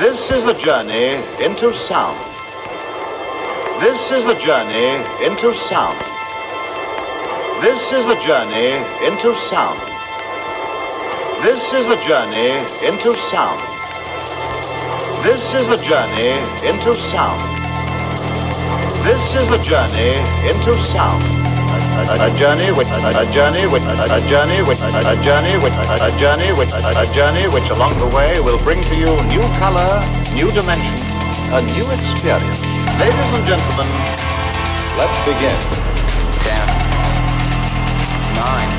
This is a journey into sound. This is a journey into sound. This is a journey into sound. This is a journey into sound. This is a journey into sound. This is a journey into sound. A, journey which a, a journey which a journey which a journey which a journey which a journey which along the way will bring to you new color, new dimension, a new experience. Ladies and gentlemen, let's begin. Ten, nine,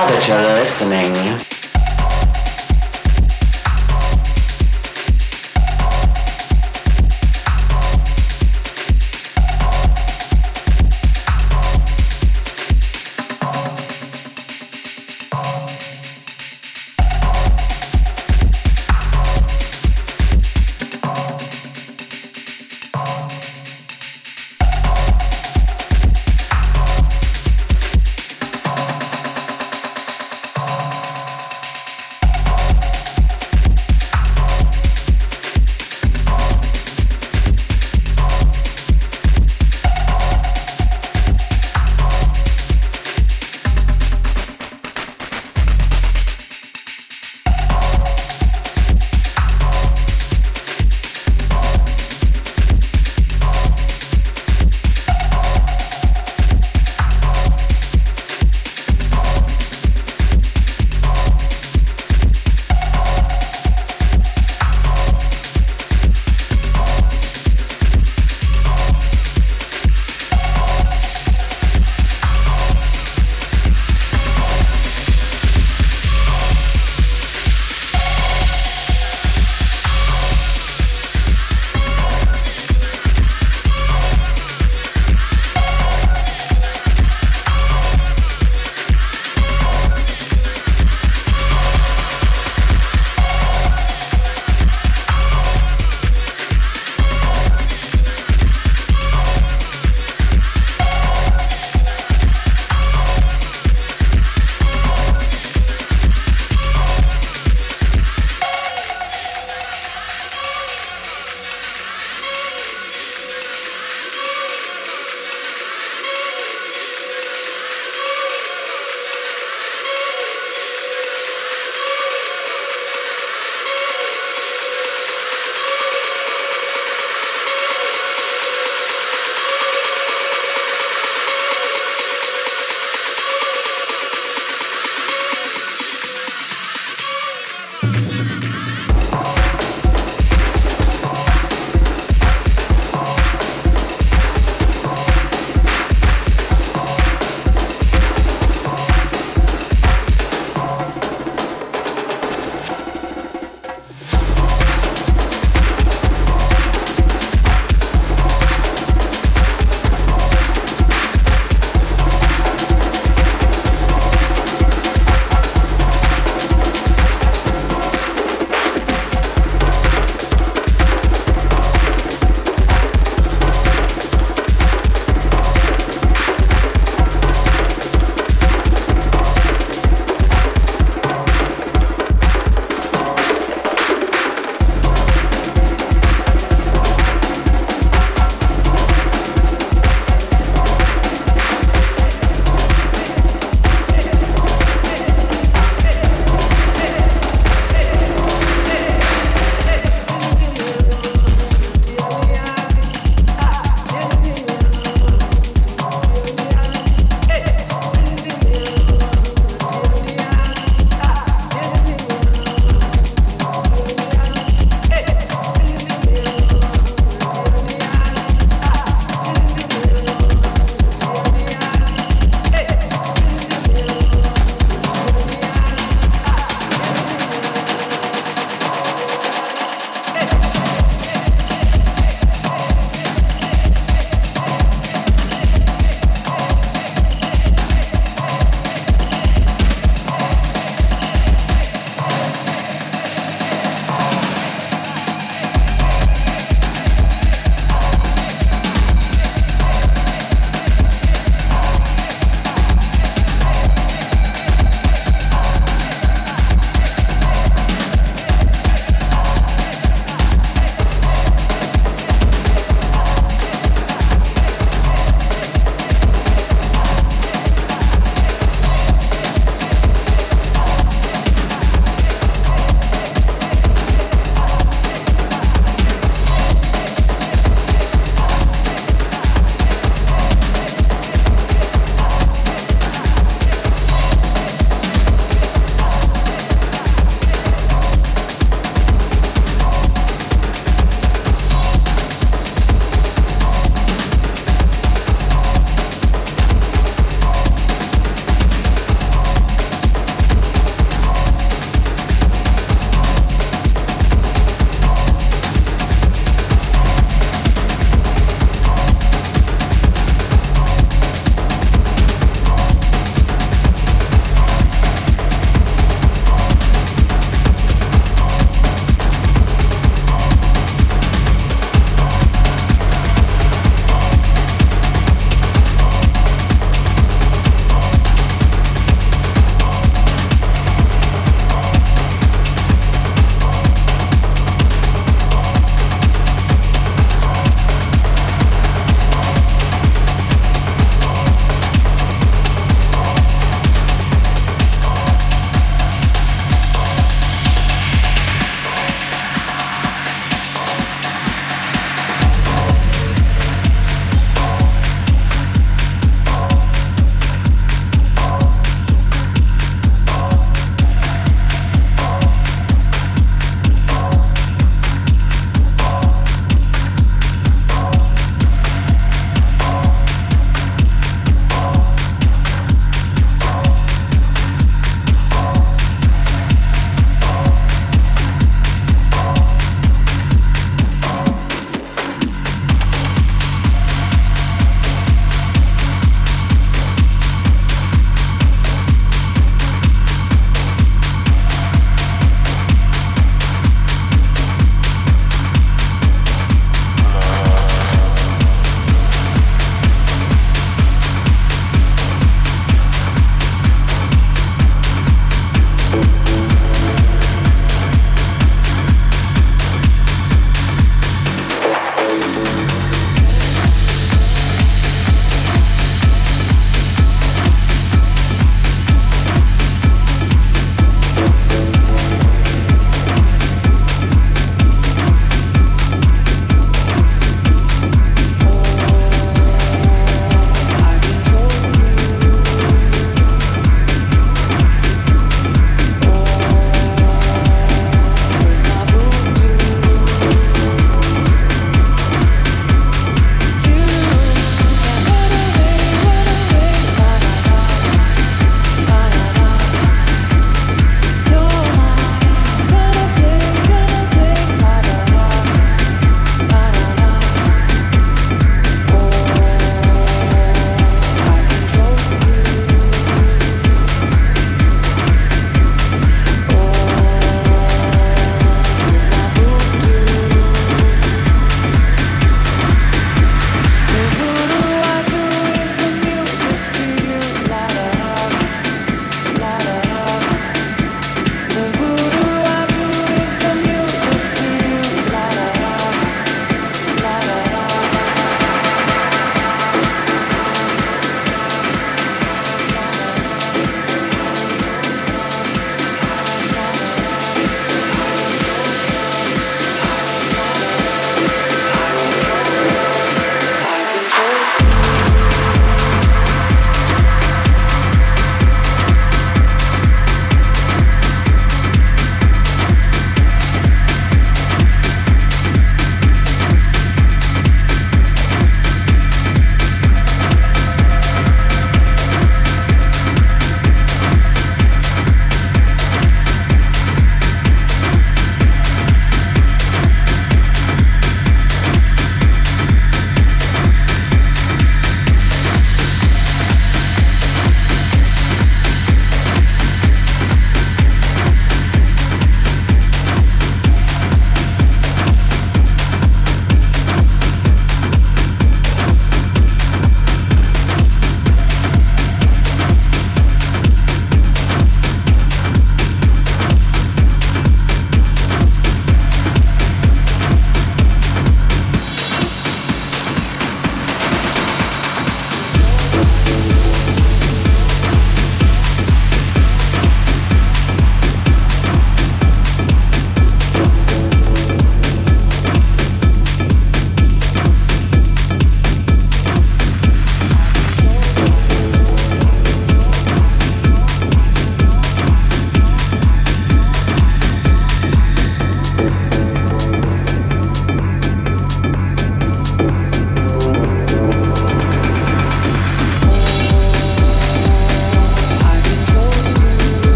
That you're listening,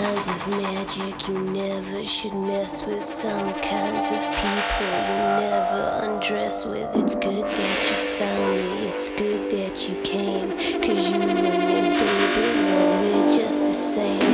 kinds of magic you never should mess with. Some kinds of people you never undress with. It's good that you found me, it's good that you came. Cause you and me, baby, well, we're just the same.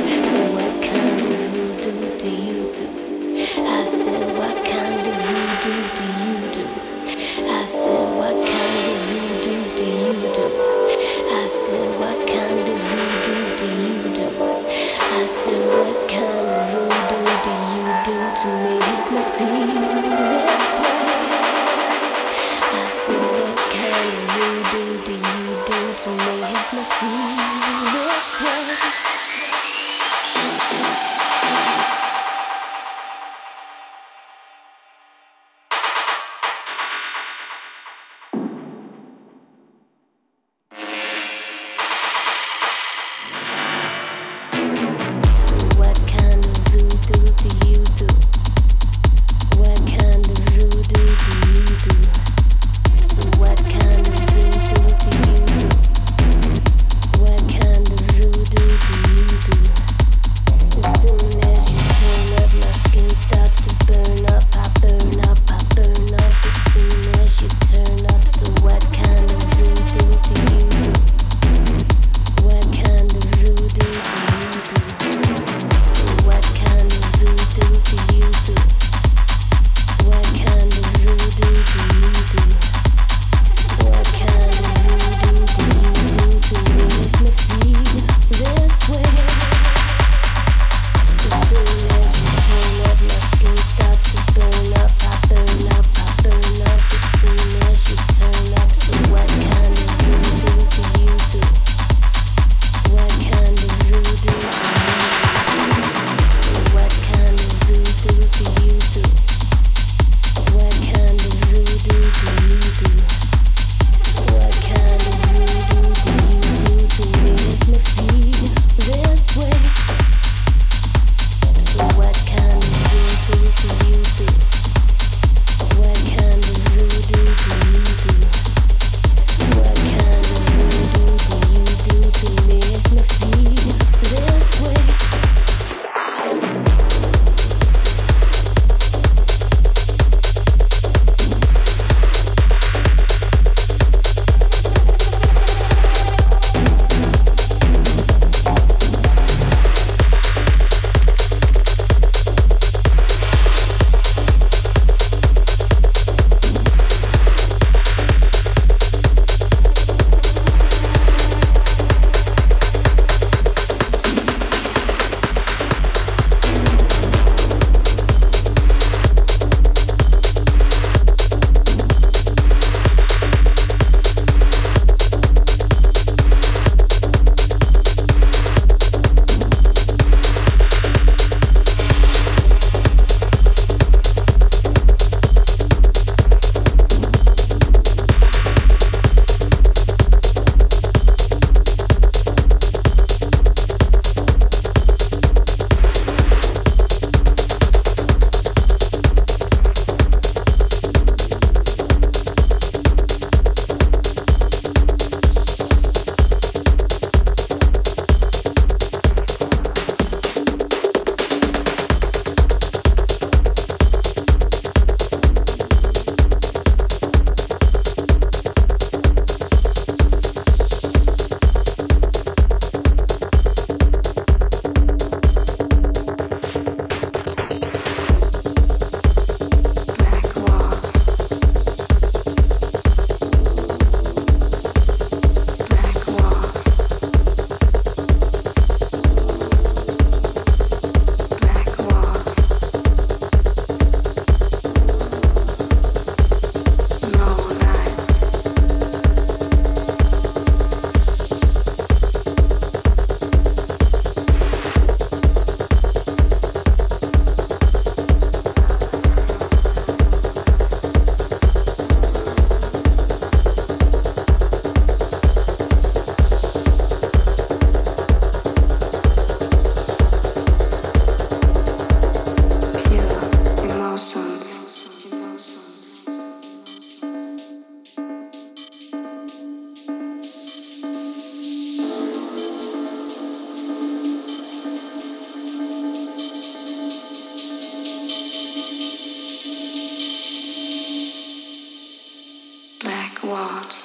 walls,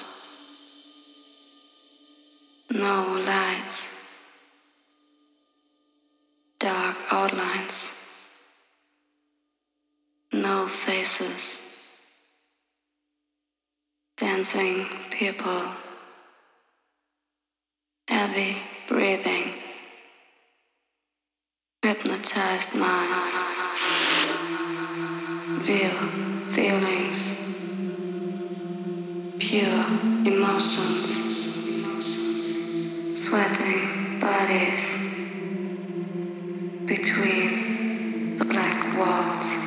no lights, dark outlines, no faces, dancing people, heavy breathing, hypnotized minds. Pure emotions, sweating bodies between the black walls.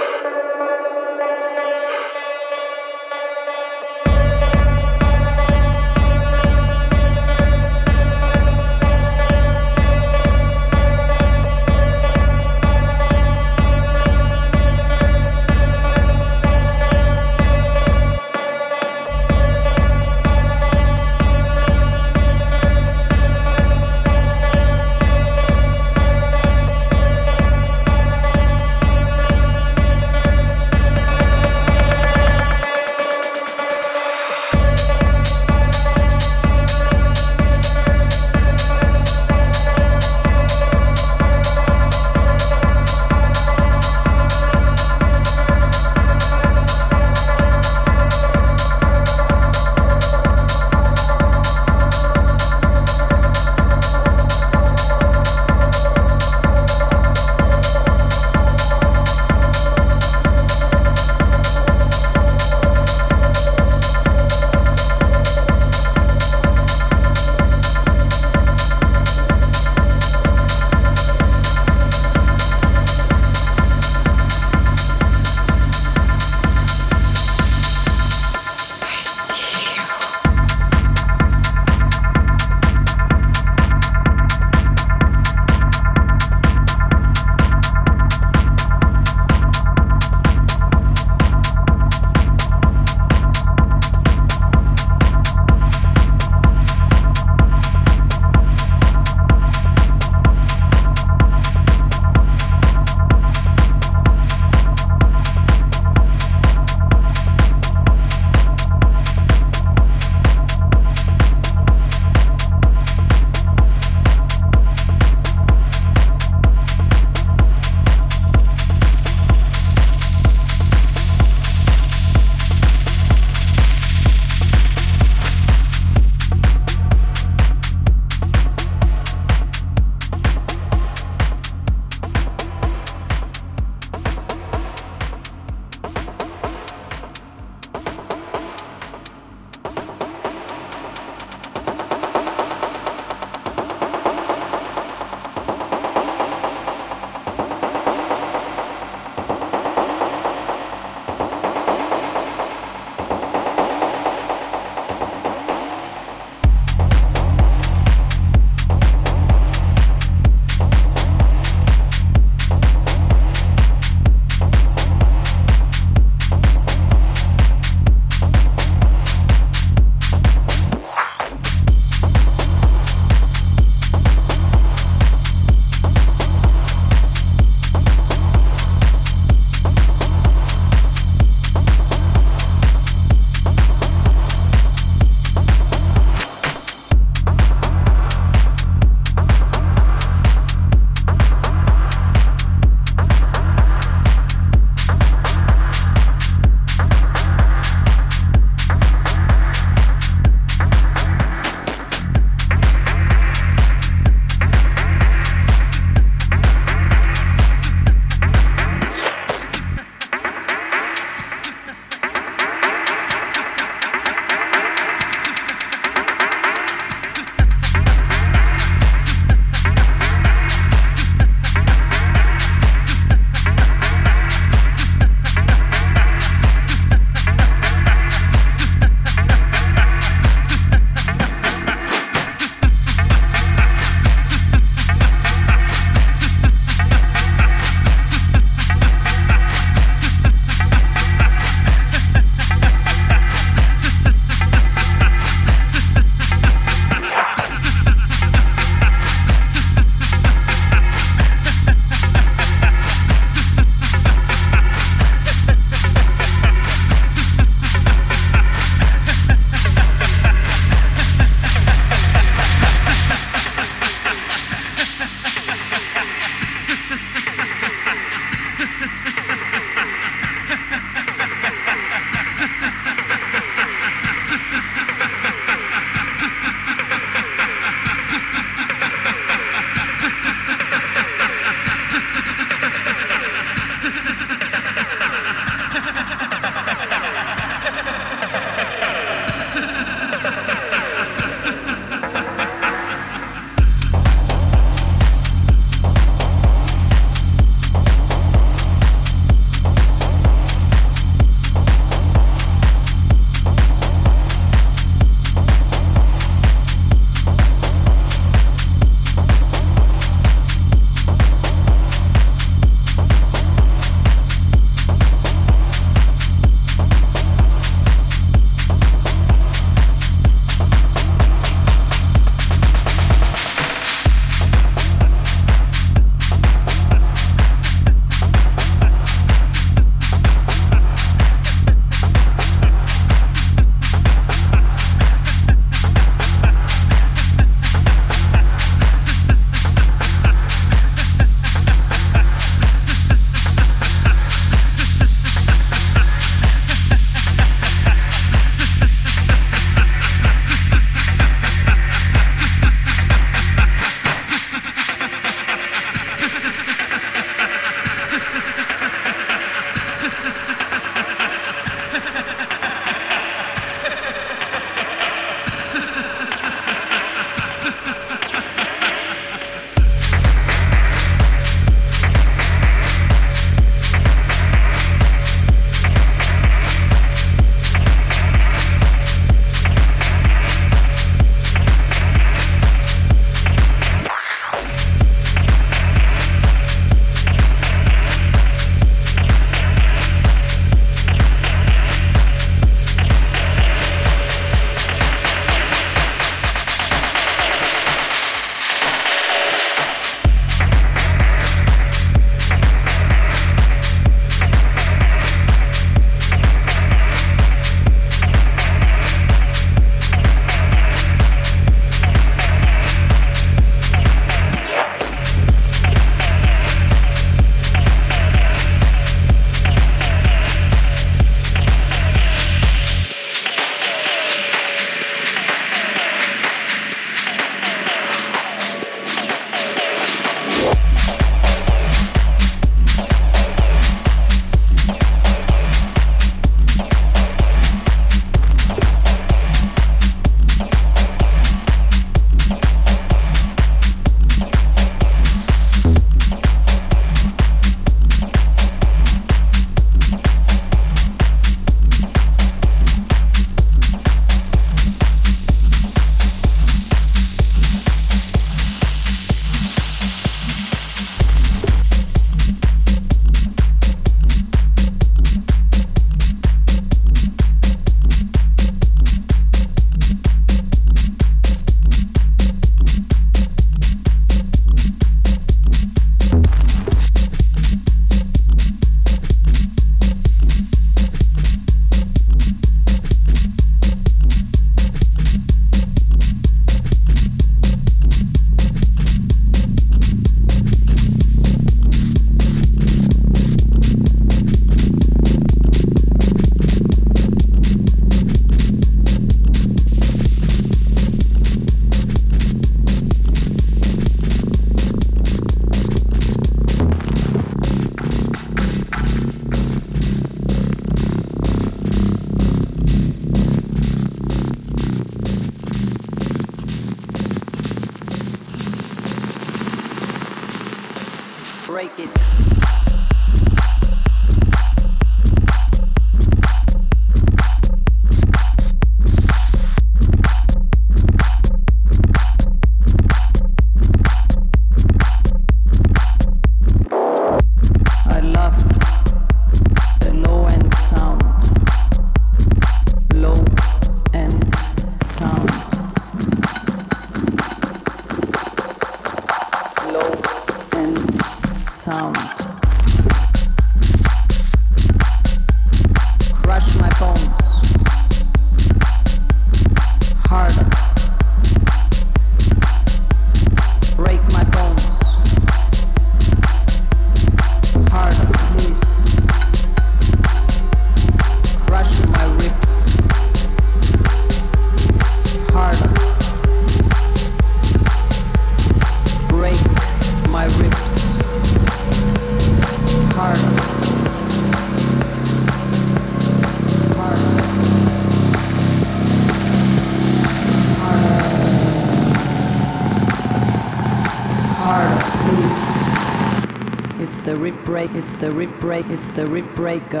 It's the rip break. It's the rip breaker.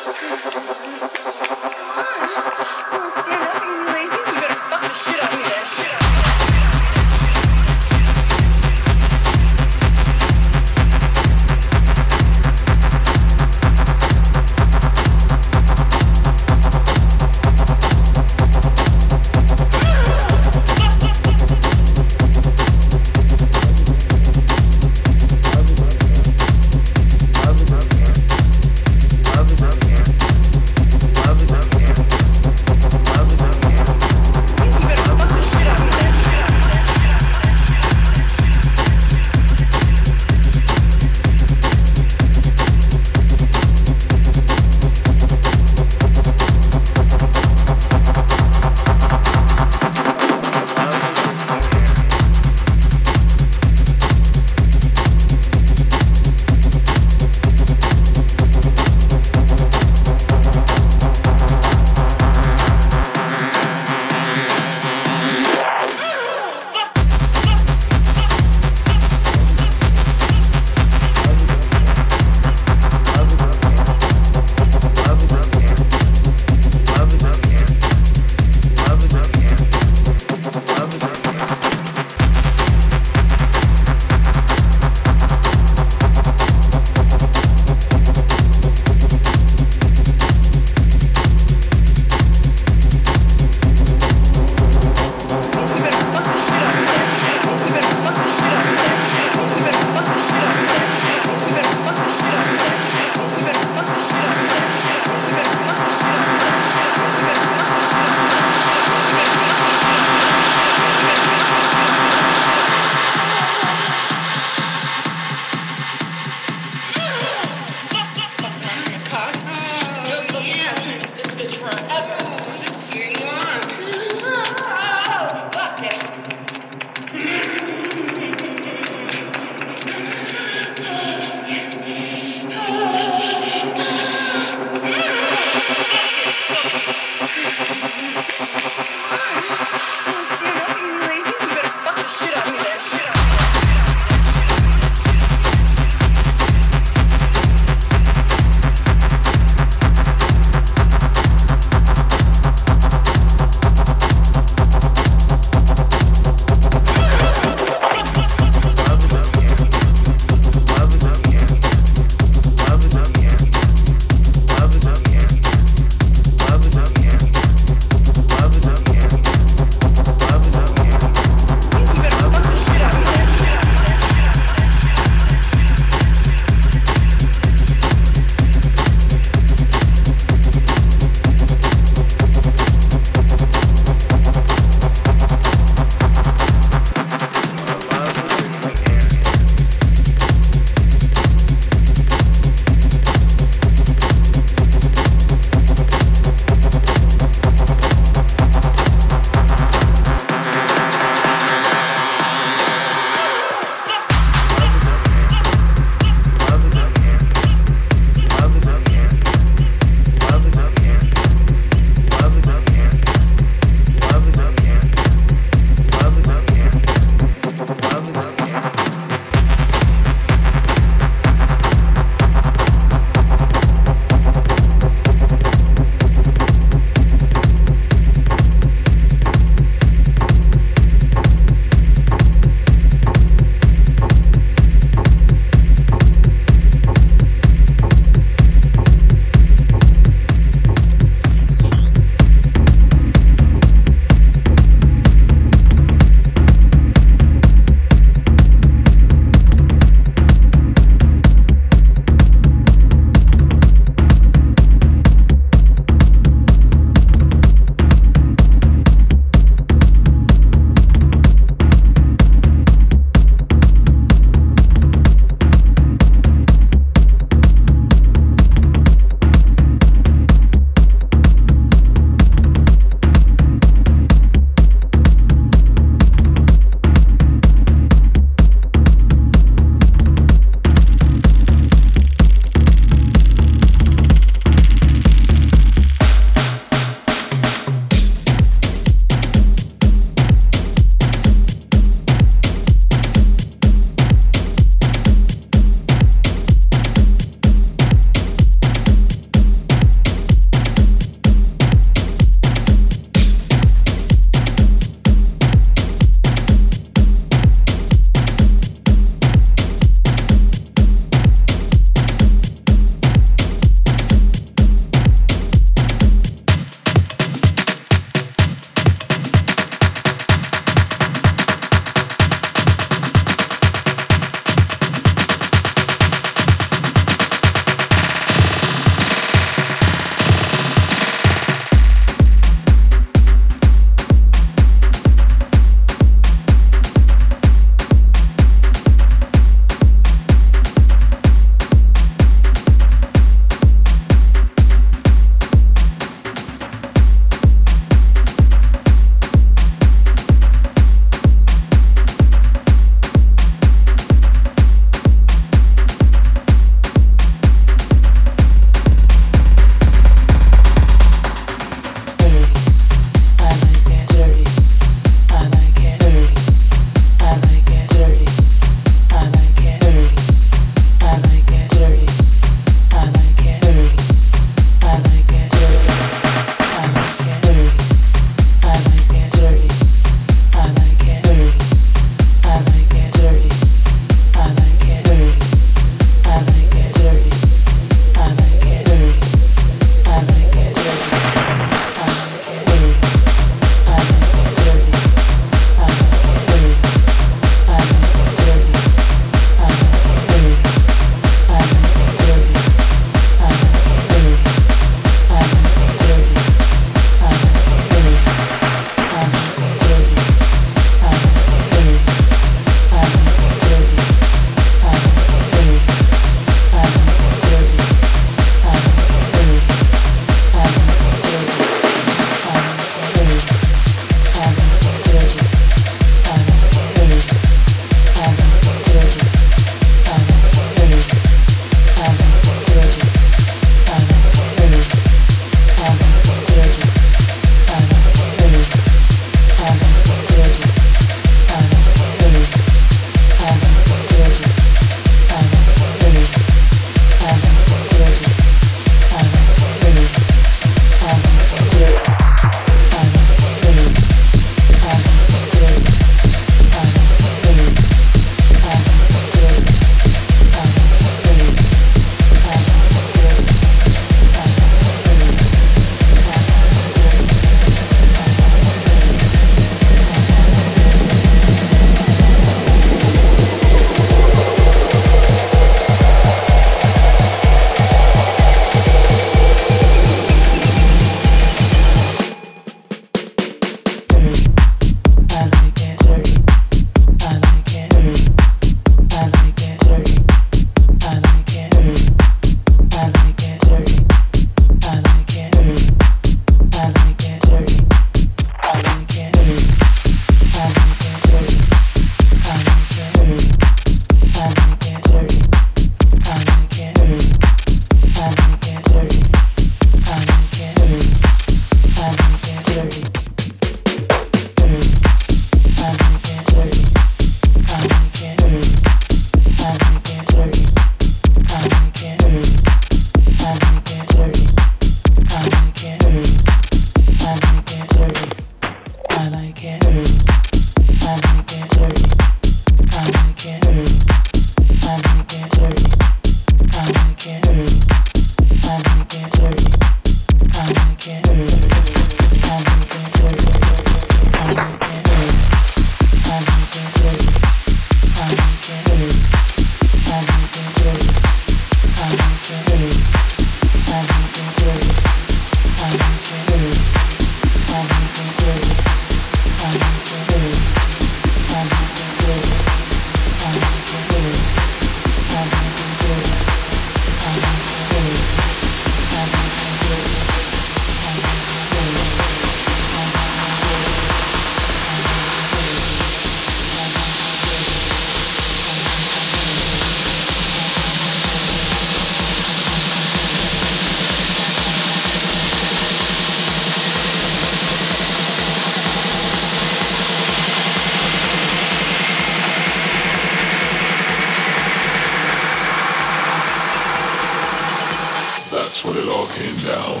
That's when it all came down.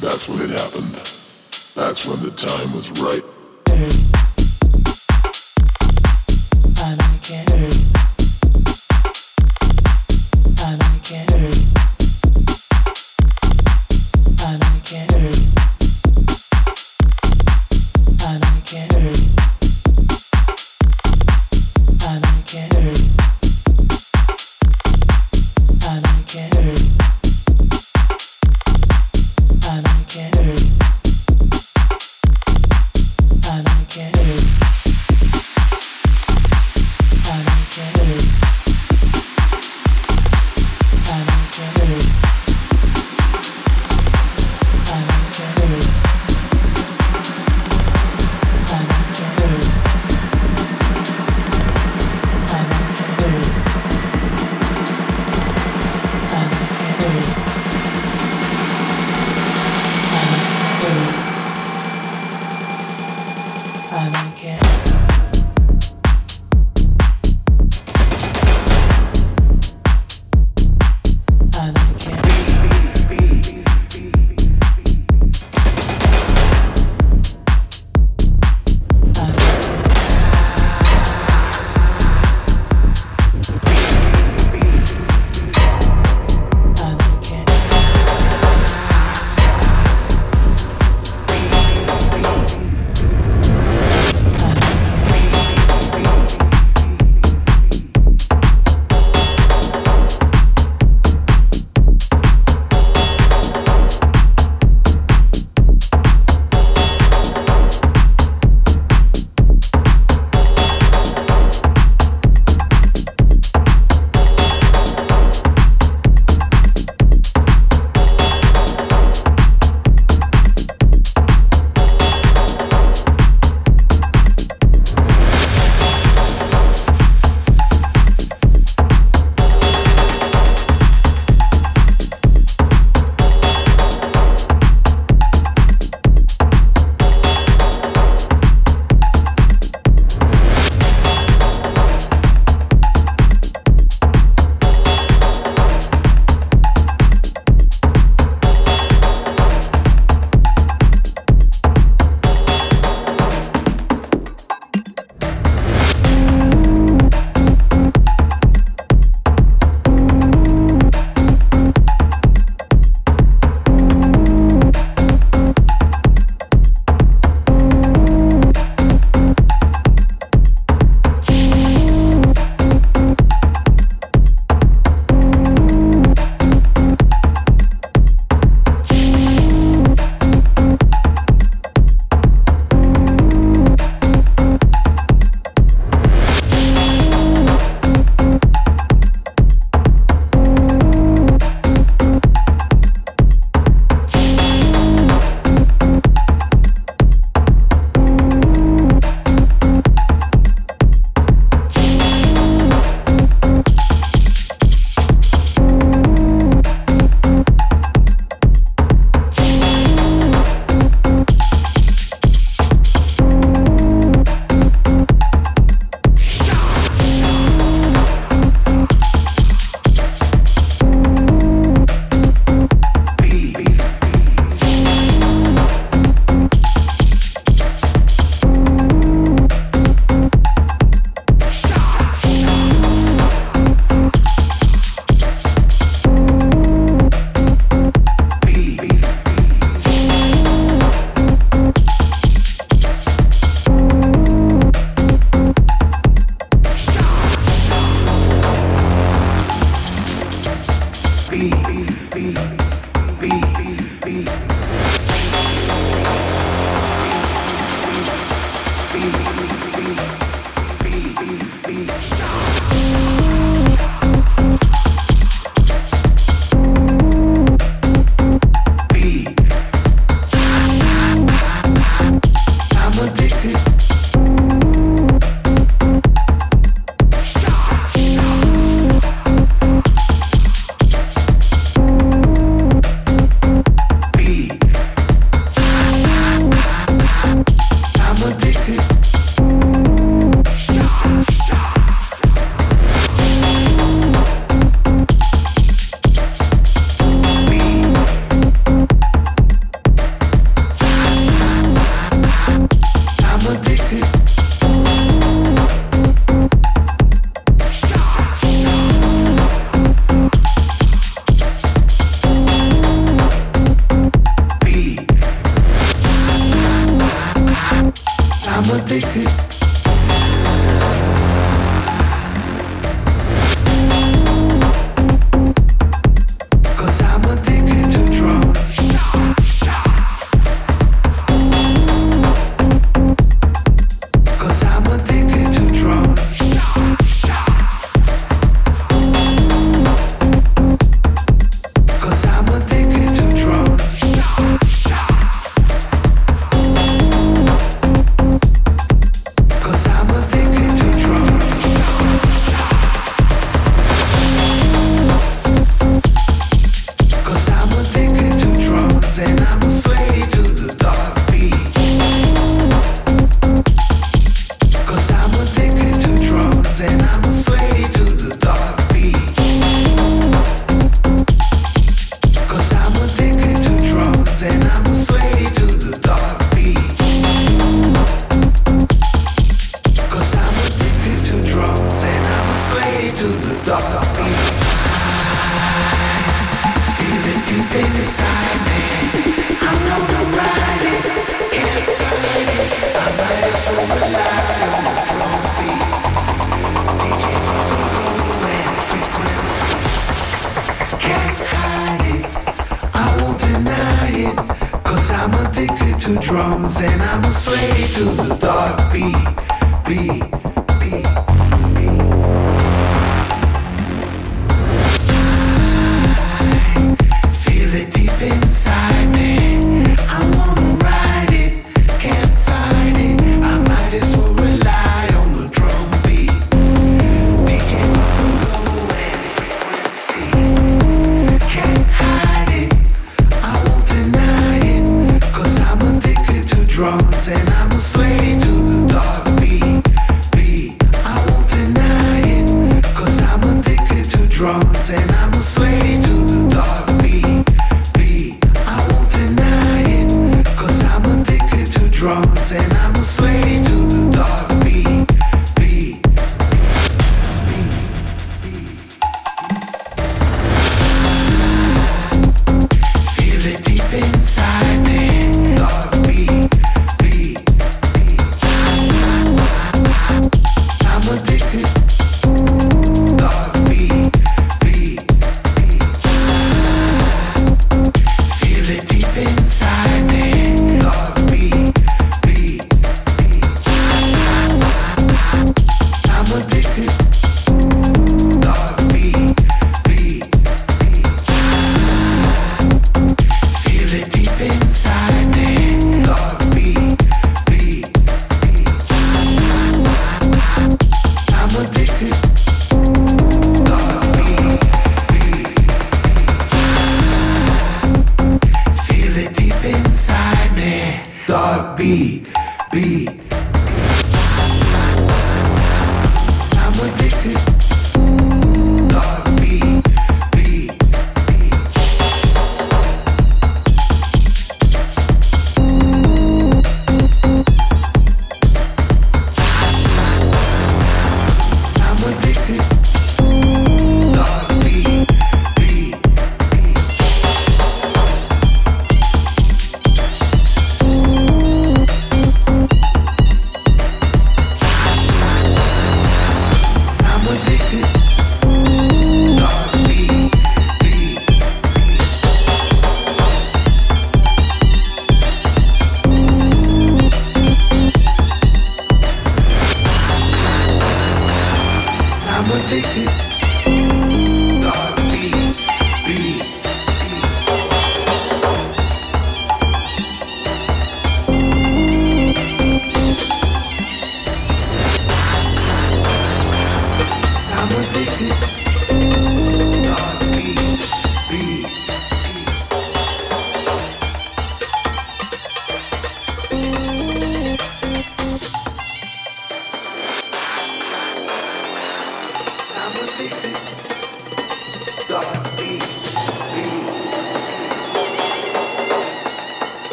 That's when it happened. That's when the time was right.